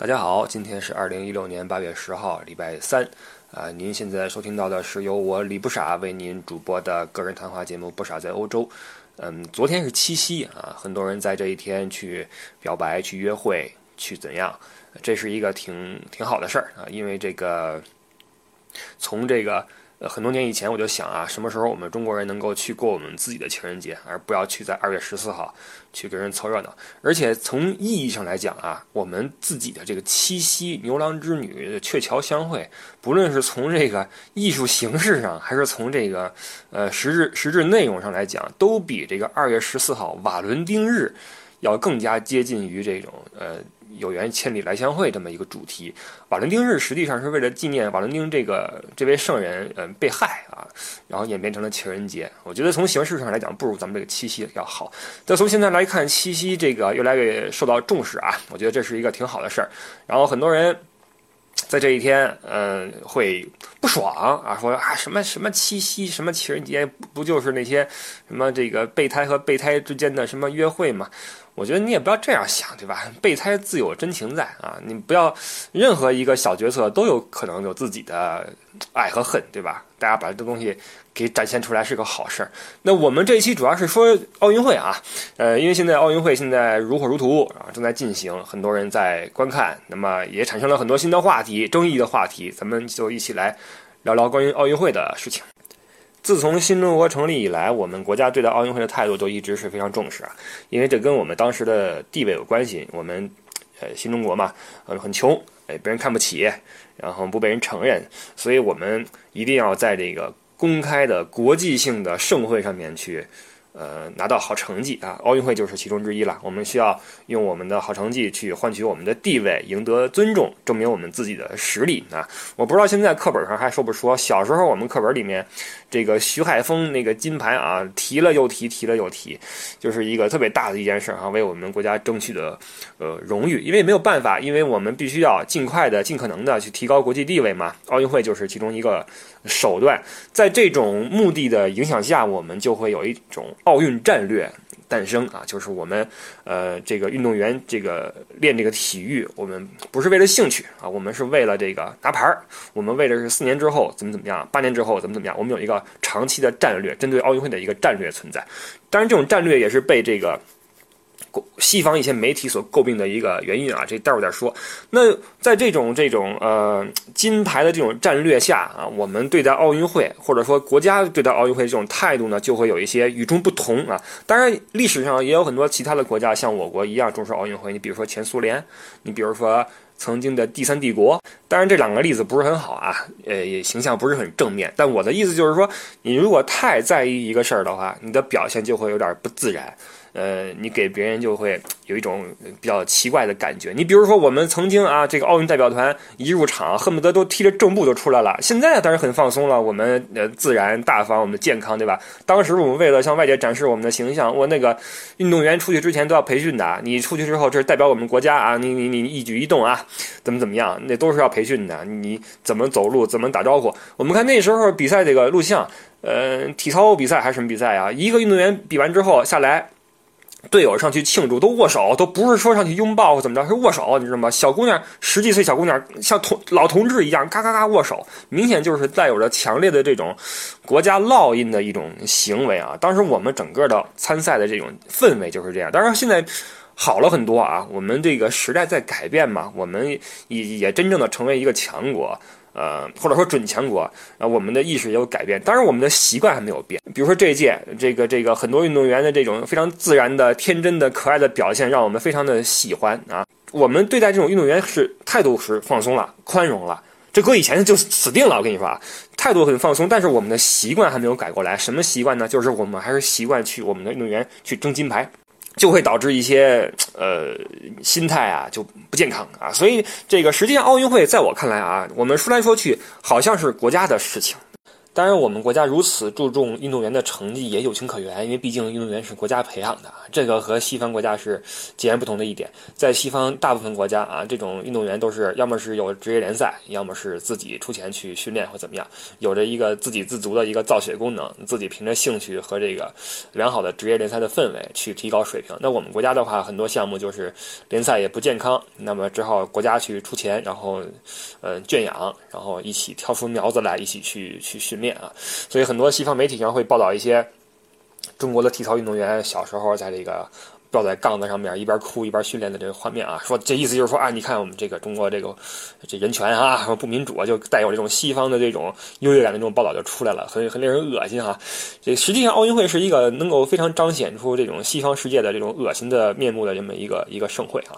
大家好，今天是二零一六年八月十号，礼拜三。啊，您现在收听到的是由我李不傻为您主播的个人谈话节目《不傻在欧洲》。嗯，昨天是七夕啊，很多人在这一天去表白、去约会、去怎样，这是一个挺挺好的事儿啊，因为这个从这个。呃，很多年以前我就想啊，什么时候我们中国人能够去过我们自己的情人节，而不要去在二月十四号去跟人凑热闹。而且从意义上来讲啊，我们自己的这个七夕、牛郎织女、鹊桥相会，不论是从这个艺术形式上，还是从这个呃实质实质内容上来讲，都比这个二月十四号瓦伦丁日要更加接近于这种呃。有缘千里来相会这么一个主题，瓦伦丁日实际上是为了纪念瓦伦丁这个这位圣人，嗯，被害啊，然后演变成了情人节。我觉得从形式上来讲，不如咱们这个七夕要好。但从现在来看，七夕这个越来越受到重视啊，我觉得这是一个挺好的事儿。然后很多人在这一天，嗯，会不爽啊，说啊什么什么七夕，什么情人节，不就是那些什么这个备胎和备胎之间的什么约会吗？我觉得你也不要这样想，对吧？备胎自有真情在啊！你不要任何一个小角色都有可能有自己的爱和恨，对吧？大家把这东西给展现出来是个好事儿。那我们这一期主要是说奥运会啊，呃，因为现在奥运会现在如火如荼啊，正在进行，很多人在观看，那么也产生了很多新的话题、争议的话题，咱们就一起来聊聊关于奥运会的事情。自从新中国成立以来，我们国家对待奥运会的态度都一直是非常重视啊，因为这跟我们当时的地位有关系。我们，呃，新中国嘛，呃，很穷，哎，别人看不起，然后不被人承认，所以我们一定要在这个公开的国际性的盛会上面去。呃，拿到好成绩啊，奥运会就是其中之一了。我们需要用我们的好成绩去换取我们的地位，赢得尊重，证明我们自己的实力啊。我不知道现在课本上还说不说，小时候我们课本里面这个徐海峰那个金牌啊，提了又提，提了又提，就是一个特别大的一件事啊，为我们国家争取的呃荣誉。因为没有办法，因为我们必须要尽快的、尽可能的去提高国际地位嘛。奥运会就是其中一个。手段，在这种目的的影响下，我们就会有一种奥运战略诞生啊，就是我们呃这个运动员这个练这个体育，我们不是为了兴趣啊，我们是为了这个拿牌儿，我们为的是四年之后怎么怎么样，八年之后怎么怎么样，我们有一个长期的战略，针对奥运会的一个战略存在。当然，这种战略也是被这个。西方一些媒体所诟病的一个原因啊，这待会儿再说。那在这种这种呃金牌的这种战略下啊，我们对待奥运会或者说国家对待奥运会这种态度呢，就会有一些与众不同啊。当然，历史上也有很多其他的国家像我国一样重视奥运会。你比如说前苏联，你比如说曾经的第三帝国。当然，这两个例子不是很好啊，呃，形象不是很正面。但我的意思就是说，你如果太在意一个事儿的话，你的表现就会有点不自然。呃，你给别人就会有一种比较奇怪的感觉。你比如说，我们曾经啊，这个奥运代表团一入场，恨不得都踢着正步就出来了。现在当然很放松了，我们呃自然大方，我们的健康，对吧？当时我们为了向外界展示我们的形象，我那个运动员出去之前都要培训的。你出去之后，这是代表我们国家啊，你你你一举一动啊，怎么怎么样，那都是要培训的。你怎么走路，怎么打招呼？我们看那时候比赛这个录像，呃，体操比赛还是什么比赛啊？一个运动员比完之后下来。队友上去庆祝，都握手，都不是说上去拥抱或怎么着，是握手，你知道吗？小姑娘十几岁，小姑娘像同老同志一样，嘎嘎嘎握手，明显就是带有着强烈的这种国家烙印的一种行为啊！当时我们整个的参赛的这种氛围就是这样。当然现在好了很多啊，我们这个时代在改变嘛，我们也也真正的成为一个强国。呃，或者说准强国，啊，我们的意识也有改变，当然我们的习惯还没有变。比如说这一届，这个这个很多运动员的这种非常自然的、天真的、可爱的表现，让我们非常的喜欢啊。我们对待这种运动员是态度是放松了、宽容了，这搁以前就死定了。我跟你说啊，态度很放松，但是我们的习惯还没有改过来。什么习惯呢？就是我们还是习惯去我们的运动员去争金牌。就会导致一些呃心态啊就不健康啊，所以这个实际上奥运会在我看来啊，我们说来说去好像是国家的事情，当然，我们国家如此注重运动员的成绩也有情可原，因为毕竟运动员是国家培养的，这个和西方国家是截然不同的一点。在西方大部分国家啊，这种运动员都是要么是有职业联赛，要么是自己出钱去训练或怎么样，有着一个自给自足的一个造血功能，自己凭着兴趣和这个良好的职业联赛的氛围去提高水平。那我们国家的话，很多项目就是联赛也不健康，那么只好国家去出钱，然后呃圈养，然后一起挑出苗子来，一起去去训练。啊，所以很多西方媒体上会报道一些中国的体操运动员小时候在这个。吊在杠子上面，一边哭一边训练的这个画面啊，说这意思就是说啊，你看我们这个中国这个这人权啊，不民主啊，就带有这种西方的这种优越感的这种报道就出来了，很很令人恶心哈。这实际上奥运会是一个能够非常彰显出这种西方世界的这种恶心的面目的这么一个一个盛会啊。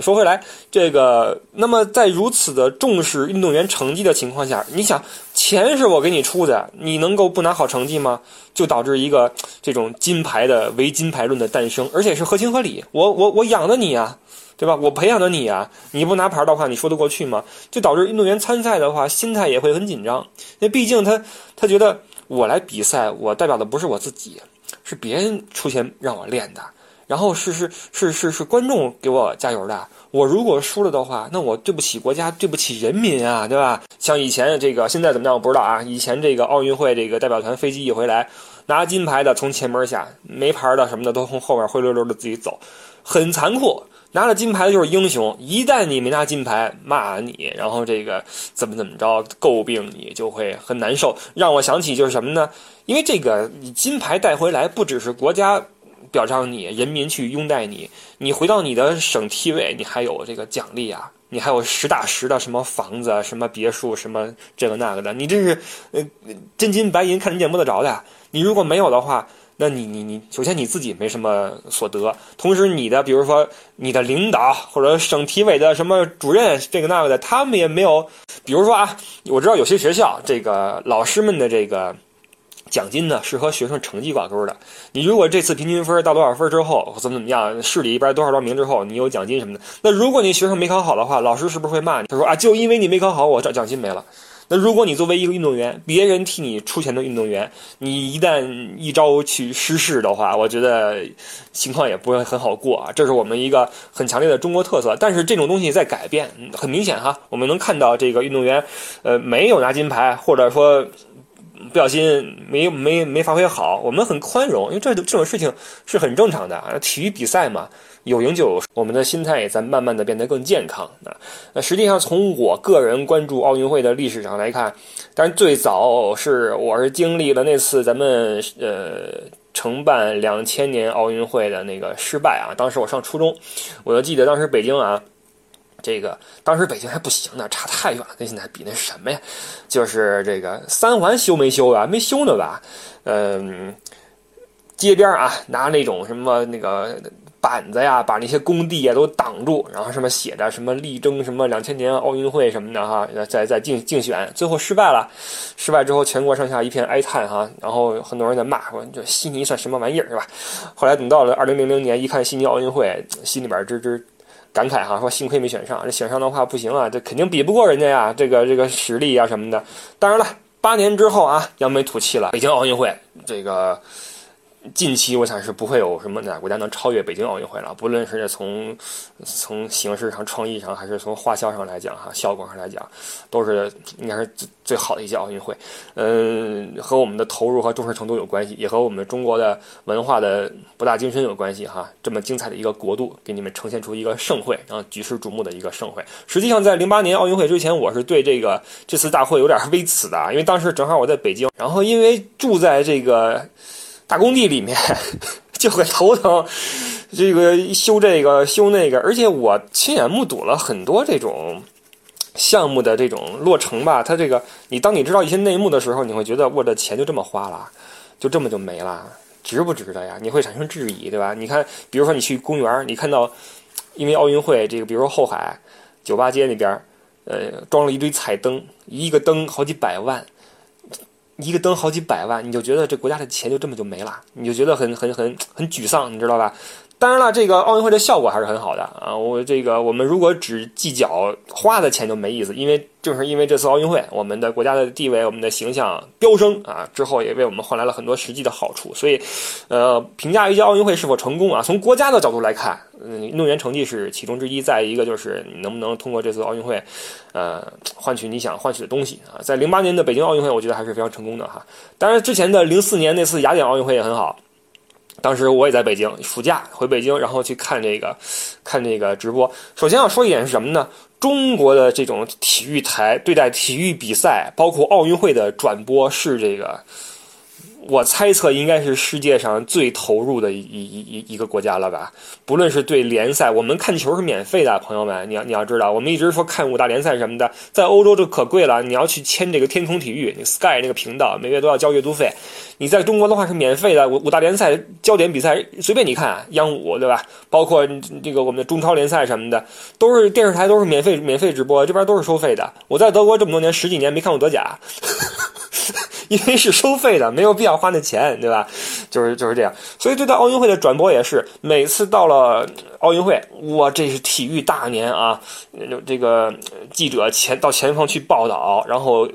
说回来，这个那么在如此的重视运动员成绩的情况下，你想钱是我给你出的，你能够不拿好成绩吗？就导致一个这种金牌的唯金牌论的诞生，而且是合情合理。我我我养的你啊，对吧？我培养的你啊，你不拿牌的话，你说得过去吗？就导致运动员参赛的话，心态也会很紧张。因为毕竟他他觉得我来比赛，我代表的不是我自己，是别人出钱让我练的，然后是是是是是观众给我加油的。我如果输了的话，那我对不起国家，对不起人民啊，对吧？像以前这个，现在怎么样我不知道啊。以前这个奥运会这个代表团飞机一回来，拿金牌的从前门下，没牌的什么的都从后面灰溜溜的自己走，很残酷。拿了金牌的就是英雄，一旦你没拿金牌，骂你，然后这个怎么怎么着，诟病你，就会很难受。让我想起就是什么呢？因为这个你金牌带回来，不只是国家。表彰你，人民去拥戴你，你回到你的省体委，你还有这个奖励啊，你还有实打实的什么房子、什么别墅、什么这个那个的，你这是呃真金白银看得见摸得着的。你如果没有的话，那你你你，首先你自己没什么所得，同时你的比如说你的领导或者省体委的什么主任这个那个的，他们也没有。比如说啊，我知道有些学校这个老师们的这个。奖金呢是和学生成绩挂钩的。你如果这次平均分到多少分之后，怎么怎么样，市里一边多少多少名之后，你有奖金什么的。那如果你学生没考好的话，老师是不是会骂你？他说啊，就因为你没考好，我奖奖金没了。那如果你作为一个运动员，别人替你出钱的运动员，你一旦一招去失事的话，我觉得情况也不会很好过啊。这是我们一个很强烈的中国特色。但是这种东西在改变，很明显哈，我们能看到这个运动员，呃，没有拿金牌，或者说。不小心没没没发挥好，我们很宽容，因为这这种事情是很正常的啊。体育比赛嘛，有赢就有。我们的心态也在慢慢的变得更健康啊。那实际上从我个人关注奥运会的历史上来看，当然最早是我是经历了那次咱们呃承办两千年奥运会的那个失败啊。当时我上初中，我就记得当时北京啊。这个当时北京还不行呢，差太远了，跟现在比那什么呀？就是这个三环修没修啊？没修呢吧？嗯，街边啊，拿那种什么那个板子呀，把那些工地啊都挡住，然后上面写着什么力争什么两千年奥运会什么的哈，在在竞竞选，最后失败了。失败之后，全国上下一片哀叹哈，然后很多人在骂说这悉尼算什么玩意儿是吧？后来等到了二零零零年，一看悉尼奥运会，心里边吱吱。感慨哈，说幸亏没选上，这选上的话不行啊，这肯定比不过人家呀，这个这个实力啊什么的。当然了，八年之后啊，扬眉吐气了，北京奥运会这个。近期我想是不会有什么哪个国家能超越北京奥运会了，不论是从从形式上、创意上，还是从花销上来讲，哈，效果上来讲，都是应该是最最好的一届奥运会。嗯，和我们的投入和重视程度有关系，也和我们中国的文化的博大精深有关系，哈。这么精彩的一个国度，给你们呈现出一个盛会，然后举世瞩目的一个盛会。实际上，在零八年奥运会之前，我是对这个这次大会有点微词的，因为当时正好我在北京，然后因为住在这个。大工地里面就会头疼，这个修这个修那个，而且我亲眼目睹了很多这种项目的这种落成吧。它这个，你当你知道一些内幕的时候，你会觉得我的钱就这么花了，就这么就没了，值不值得呀？你会产生质疑，对吧？你看，比如说你去公园，你看到因为奥运会这个，比如说后海酒吧街那边，呃，装了一堆彩灯，一个灯好几百万。一个灯好几百万，你就觉得这国家的钱就这么就没了，你就觉得很很很很沮丧，你知道吧？当然了，这个奥运会的效果还是很好的啊。我这个我们如果只计较花的钱就没意思，因为正是因为这次奥运会，我们的国家的地位、我们的形象飙升啊，之后也为我们换来了很多实际的好处。所以，呃，评价一届奥运会是否成功啊，从国家的角度来看，嗯，运动员成绩是其中之一。再一个就是你能不能通过这次奥运会，呃，换取你想换取的东西啊。在零八年的北京奥运会，我觉得还是非常成功的哈。当然，之前的零四年那次雅典奥运会也很好。当时我也在北京，暑假回北京，然后去看这个，看这个直播。首先要说一点是什么呢？中国的这种体育台对待体育比赛，包括奥运会的转播是这个。我猜测应该是世界上最投入的一一一一个国家了吧？不论是对联赛，我们看球是免费的，朋友们，你要你要知道，我们一直说看五大联赛什么的，在欧洲就可贵了。你要去签这个天空体育，那 Sky 那个频道，每月都要交月租费。你在中国的话是免费的，五五大联赛焦点比赛随便你看，央五对吧？包括这个我们的中超联赛什么的，都是电视台都是免费免费直播，这边都是收费的。我在德国这么多年十几年没看过德甲。因为是收费的，没有必要花那钱，对吧？就是就是这样。所以对待奥运会的转播也是，每次到了奥运会，哇，这是体育大年啊！这个记者前到前方去报道，然后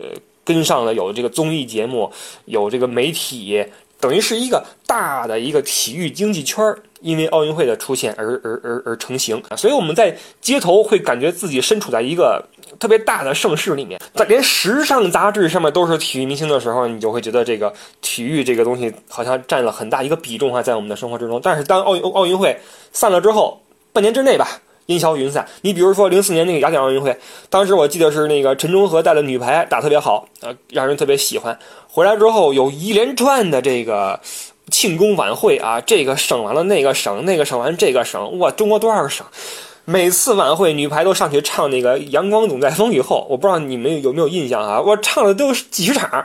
跟上了有这个综艺节目，有这个媒体，等于是一个大的一个体育经济圈儿。因为奥运会的出现而而而而成型，所以我们在街头会感觉自己身处在一个特别大的盛世里面。在连时尚杂志上面都是体育明星的时候，你就会觉得这个体育这个东西好像占了很大一个比重啊，在我们的生活之中。但是当奥运奥运会散了之后，半年之内吧，烟消云散。你比如说零四年那个雅典奥运会，当时我记得是那个陈忠和带的女排打特别好，呃，让人特别喜欢。回来之后有一连串的这个。庆功晚会啊，这个省完了那个省，那个省完这个省，哇，中国多少个省？每次晚会女排都上去唱那个《阳光总在风雨后》，我不知道你们有没有印象啊？我唱了都几十场。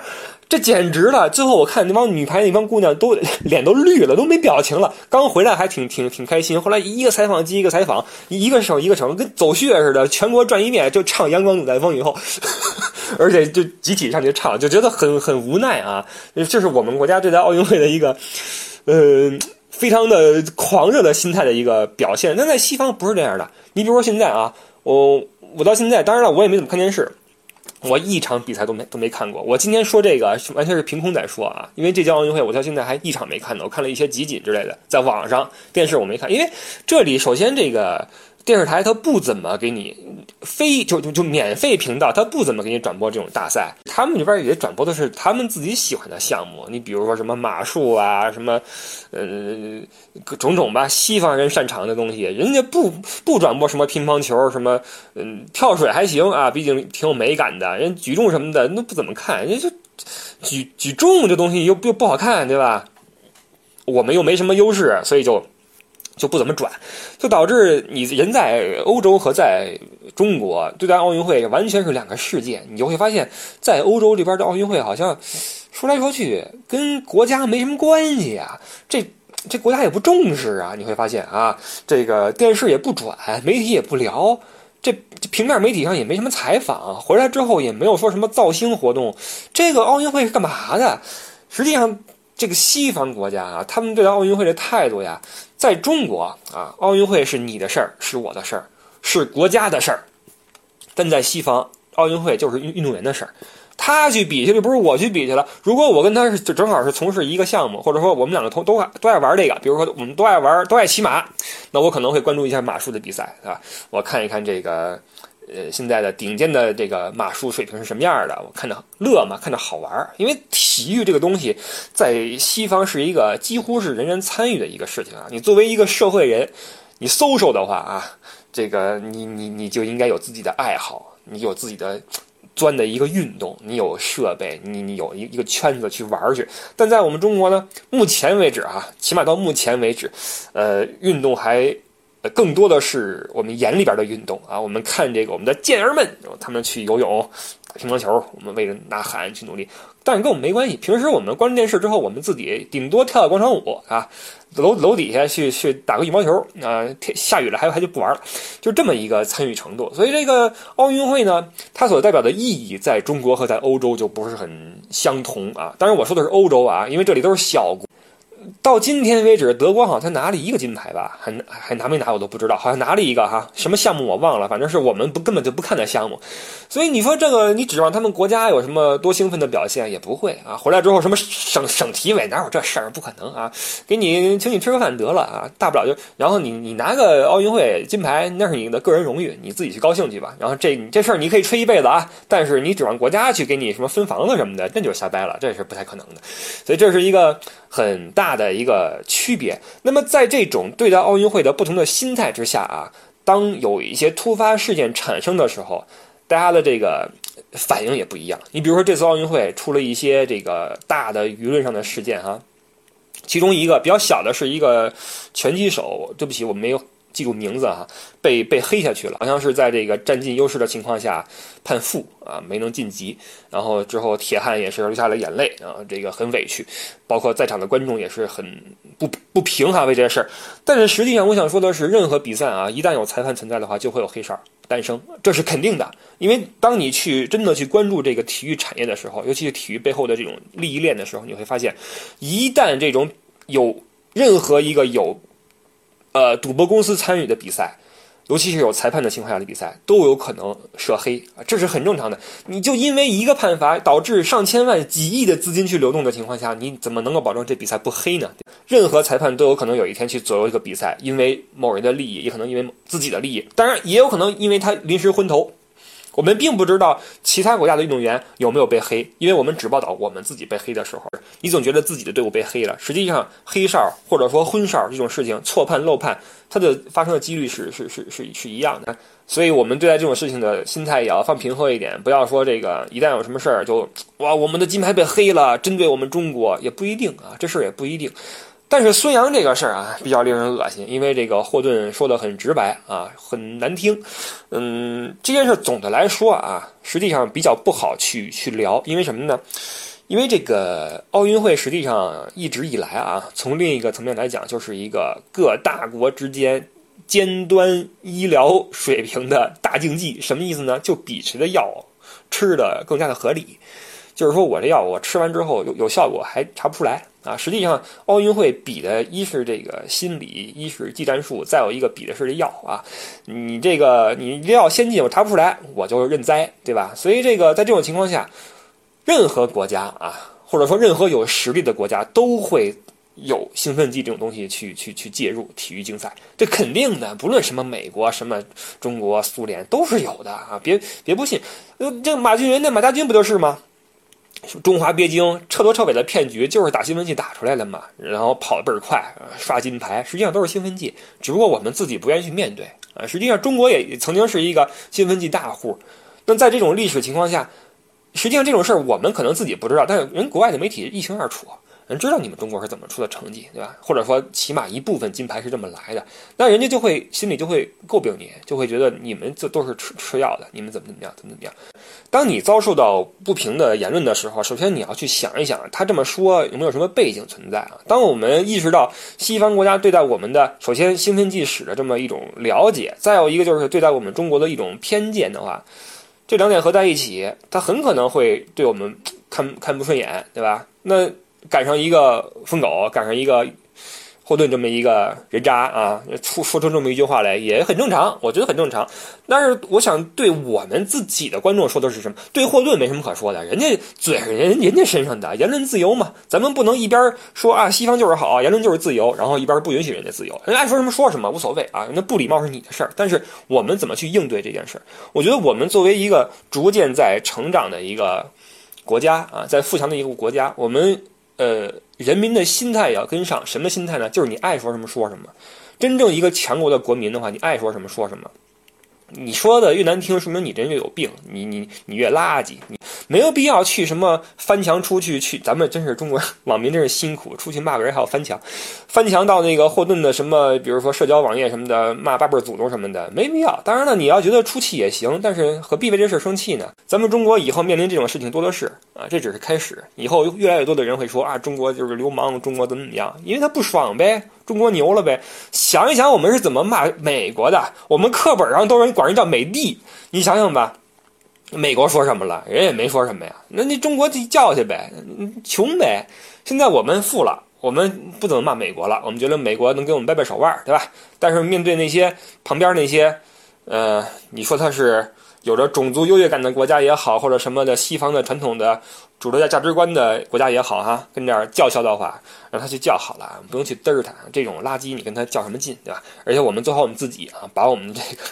这简直了！最后我看那帮女排那帮姑娘都 脸都绿了，都没表情了。刚回来还挺挺挺开心，后来一个采访接一个采访，一个省一个省，跟走穴似的，全国转一遍就唱《阳光总在风雨后》，而且就集体上去唱，就觉得很很无奈啊！这是我们国家对待奥运会的一个，呃，非常的狂热的心态的一个表现。但在西方不是这样的。你比如说现在啊，我我到现在，当然了，我也没怎么看电视。我一场比赛都没都没看过。我今天说这个完全是凭空在说啊，因为这届奥运会我到现在还一场没看呢。我看了一些集锦之类的，在网上电视我没看，因为这里首先这个。电视台它不怎么给你非就就就免费频道，它不怎么给你转播这种大赛。他们这边也转播的是他们自己喜欢的项目，你比如说什么马术啊，什么呃种种吧，西方人擅长的东西，人家不不转播什么乒乓球，什么嗯跳水还行啊，毕竟挺有美感的。人举重什么的那不怎么看，人家就举举重这东西又又不好看，对吧？我们又没什么优势，所以就。就不怎么转，就导致你人在欧洲和在中国对待奥运会完全是两个世界。你就会发现，在欧洲这边的奥运会好像说来说去跟国家没什么关系啊，这这国家也不重视啊。你会发现啊，这个电视也不转，媒体也不聊，这平面媒体上也没什么采访，回来之后也没有说什么造星活动。这个奥运会是干嘛的？实际上。这个西方国家啊，他们对待奥运会的态度呀，在中国啊，奥运会是你的事儿，是我的事儿，是国家的事儿；但在西方，奥运会就是运运动员的事儿。他去比去，就不是我去比去了。如果我跟他是正好是从事一个项目，或者说我们两个同都都爱玩这个，比如说我们都爱玩都爱骑马，那我可能会关注一下马术的比赛，啊，我看一看这个。呃，现在的顶尖的这个马术水平是什么样的？我看着乐嘛，看着好玩因为体育这个东西，在西方是一个几乎是人人参与的一个事情啊。你作为一个社会人，你 social 的话啊，这个你你你就应该有自己的爱好，你有自己的钻的一个运动，你有设备，你你有一一个圈子去玩去。但在我们中国呢，目前为止啊，起码到目前为止，呃，运动还。更多的是我们眼里边的运动啊，我们看这个我们的健儿们，他们去游泳、打乒乓球，我们为了呐喊去努力，但是跟我们没关系。平时我们关电视之后，我们自己顶多跳跳广场舞啊，楼楼底下去去打个羽毛球啊，天下雨了还还就不玩了，就这么一个参与程度。所以这个奥运会呢，它所代表的意义在中国和在欧洲就不是很相同啊。当然我说的是欧洲啊，因为这里都是小国。到今天为止，德国好像才拿了一个金牌吧，还还拿没拿我都不知道，好像拿了一个哈，什么项目我忘了，反正是我们不根本就不看的项目。所以你说这个，你指望他们国家有什么多兴奋的表现也不会啊。回来之后什么省省体委哪有这事儿，不可能啊。给你请你吃个饭得了啊，大不了就然后你你拿个奥运会金牌，那是你的个人荣誉，你自己去高兴去吧。然后这这事儿你可以吹一辈子啊，但是你指望国家去给你什么分房子什么的，那就是瞎掰了，这是不太可能的。所以这是一个很大的一个区别。那么在这种对待奥运会的不同的心态之下啊，当有一些突发事件产生的时候，大家的这个反应也不一样。你比如说这次奥运会出了一些这个大的舆论上的事件哈，其中一个比较小的是一个拳击手，对不起，我没有。记住名字哈，被被黑下去了，好像是在这个占尽优势的情况下判负啊，没能晋级。然后之后铁汉也是流下了眼泪啊，这个很委屈，包括在场的观众也是很不不平哈为这事儿。但是实际上，我想说的是，任何比赛啊，一旦有裁判存在的话，就会有黑哨诞生，这是肯定的。因为当你去真的去关注这个体育产业的时候，尤其是体育背后的这种利益链的时候，你会发现，一旦这种有任何一个有。呃，赌博公司参与的比赛，尤其是有裁判的情况下的比赛，都有可能涉黑啊，这是很正常的。你就因为一个判罚导致上千万、几亿的资金去流动的情况下，你怎么能够保证这比赛不黑呢？任何裁判都有可能有一天去左右一个比赛，因为某人的利益，也可能因为自己的利益，当然也有可能因为他临时昏头。我们并不知道其他国家的运动员有没有被黑，因为我们只报道我们自己被黑的时候。你总觉得自己的队伍被黑了，实际上黑哨或者说昏哨这种事情错判漏判，它的发生的几率是 是是是是一样的。所以我们对待这种事情的心态也要放平和一点，不要说这个一旦有什么事儿就哇我们的金牌被黑了，针对我们中国也不一定啊，这事儿也不一定。但是孙杨这个事儿啊，比较令人恶心，因为这个霍顿说的很直白啊，很难听。嗯，这件事总的来说啊，实际上比较不好去去聊，因为什么呢？因为这个奥运会实际上一直以来啊，从另一个层面来讲，就是一个各大国之间尖端医疗水平的大竞技。什么意思呢？就比谁的药吃的更加的合理。就是说我这药我吃完之后有有效果还查不出来啊！实际上奥运会比的一是这个心理，一是技战术，再有一个比的是这药啊！你这个你这药先进我查不出来，我就认栽，对吧？所以这个在这种情况下，任何国家啊，或者说任何有实力的国家都会有兴奋剂这种东西去去去介入体育竞赛，这肯定的，不论什么美国、什么中国、苏联都是有的啊！别别不信，呃，这马俊仁那马家军不就是吗？中华鳖精彻头彻尾的骗局就是打兴奋剂打出来的嘛，然后跑得倍儿快，刷金牌，实际上都是兴奋剂，只不过我们自己不愿意去面对啊。实际上中国也曾经是一个兴奋剂大户，那在这种历史情况下，实际上这种事儿我们可能自己不知道，但是人国外的媒体一清二楚。人知道你们中国是怎么出的成绩，对吧？或者说起码一部分金牌是这么来的，那人家就会心里就会诟病你，就会觉得你们这都是吃吃药的，你们怎么怎么样，怎么怎么样。当你遭受到不平的言论的时候，首先你要去想一想，他这么说有没有什么背景存在啊？当我们意识到西方国家对待我们的首先兴奋剂史的这么一种了解，再有一个就是对待我们中国的一种偏见的话，这两点合在一起，他很可能会对我们 看看不顺眼，对吧？那。赶上一个疯狗，赶上一个霍顿这么一个人渣啊，出说出这么一句话来也很正常，我觉得很正常。但是我想对我们自己的观众说的是什么？对霍顿没什么可说的，人家嘴是人人家身上的言论自由嘛，咱们不能一边说啊西方就是好，言论就是自由，然后一边不允许人家自由，人爱说什么说什么无所谓啊，那不礼貌是你的事儿。但是我们怎么去应对这件事儿？我觉得我们作为一个逐渐在成长的一个国家啊，在富强的一个国家，我们。呃，人民的心态也要跟上，什么心态呢？就是你爱说什么说什么。真正一个强国的国民的话，你爱说什么说什么。你说的越难听，说明你这人越有病，你你你越垃圾，你没有必要去什么翻墙出去去。咱们真是中国网民真是辛苦，出去骂个人还要翻墙，翻墙到那个霍顿的什么，比如说社交网页什么的，骂八辈祖宗什么的，没必要。当然了，你要觉得出气也行，但是何必为这事生气呢？咱们中国以后面临这种事情多的是啊，这只是开始，以后越来越多的人会说啊，中国就是流氓，中国怎么怎么样，因为他不爽呗。中国牛了呗？想一想，我们是怎么骂美国的？我们课本上都人管人叫美帝，你想想吧。美国说什么了？人也没说什么呀。那那中国就叫去呗，穷呗。现在我们富了。我们不怎么骂美国了，我们觉得美国能给我们掰掰手腕，对吧？但是面对那些旁边那些，呃，你说他是有着种族优越感的国家也好，或者什么的西方的传统的主流价值观的国家也好，哈，跟这儿叫嚣的话，让他去叫好了，不用去嘚儿他。这种垃圾你跟他较什么劲，对吧？而且我们做好我们自己啊，把我们这个，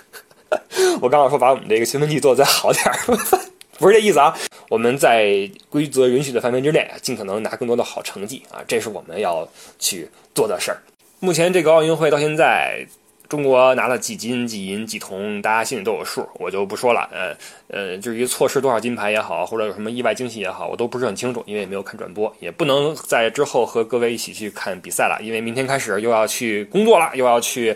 我刚刚说把我们这个兴奋剂做的再好点儿。不是这意思啊！我们在规则允许的范围之内，尽可能拿更多的好成绩啊，这是我们要去做的事儿。目前这个奥运会到现在，中国拿了几金几银几铜，大家心里都有数，我就不说了。呃呃，至于错失多少金牌也好，或者有什么意外惊喜也好，我都不是很清楚，因为也没有看转播，也不能在之后和各位一起去看比赛了，因为明天开始又要去工作了，又要去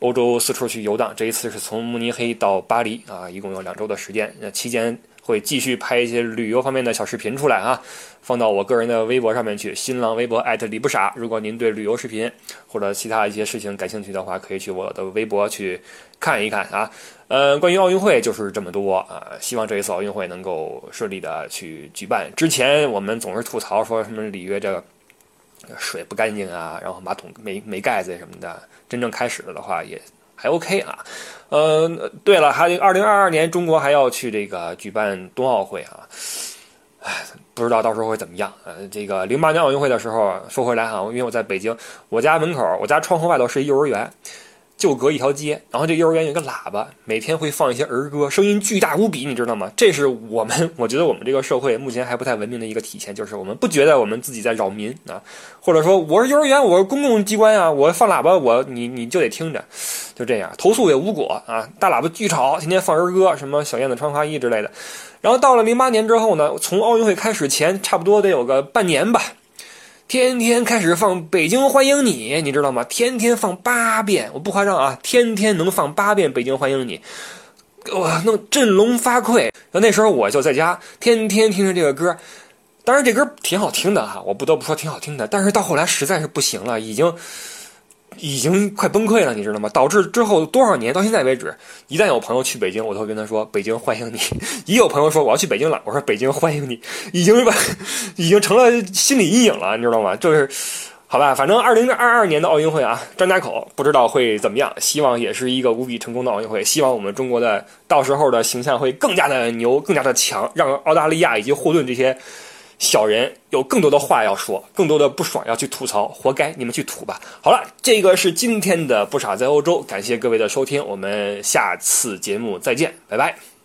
欧洲四处去游荡。这一次是从慕尼黑到巴黎啊，一共有两周的时间，那期间。会继续拍一些旅游方面的小视频出来啊，放到我个人的微博上面去，新浪微博艾特李不傻。如果您对旅游视频或者其他一些事情感兴趣的话，可以去我的微博去看一看啊。呃，关于奥运会就是这么多啊，希望这一次奥运会能够顺利的去举办。之前我们总是吐槽说什么里约这个水不干净啊，然后马桶没没盖子什么的，真正开始了的话也。还 OK 啊，嗯，对了，还二零二二年中国还要去这个举办冬奥会啊，哎，不知道到时候会怎么样。呃，这个零八年奥运会的时候，说回来哈，因为我在北京，我家门口，我家窗户外头是一幼儿园。就隔一条街，然后这幼儿园有个喇叭，每天会放一些儿歌，声音巨大无比，你知道吗？这是我们，我觉得我们这个社会目前还不太文明的一个体现，就是我们不觉得我们自己在扰民啊，或者说我是幼儿园，我是公共机关呀，我放喇叭，我你你就得听着，就这样，投诉也无果啊，大喇叭巨吵，天天放儿歌，什么小燕子穿花衣之类的。然后到了零八年之后呢，从奥运会开始前，差不多得有个半年吧。天天开始放《北京欢迎你》，你知道吗？天天放八遍，我不夸张啊，天天能放八遍《北京欢迎你》，我，弄振聋发聩。那时候我就在家，天天听着这个歌，当然这歌挺好听的哈，我不得不说挺好听的。但是到后来实在是不行了，已经。已经快崩溃了，你知道吗？导致之后多少年到现在为止，一旦有朋友去北京，我都会跟他说：“北京欢迎你。”一有朋友说我要去北京了，我说：“北京欢迎你。”已经把 已经成了心理阴影了，你知道吗？就是好吧，反正二零二二年的奥运会啊，张家口不知道会怎么样，希望也是一个无比成功的奥运会。希望我们中国的到时候的形象会更加的牛，更加的强，让澳大利亚以及霍顿这些。小人有更多的话要说，更多的不爽要去吐槽，活该你们去吐吧。好了，这个是今天的不傻在欧洲，感谢各位的收听，我们下次节目再见，拜拜。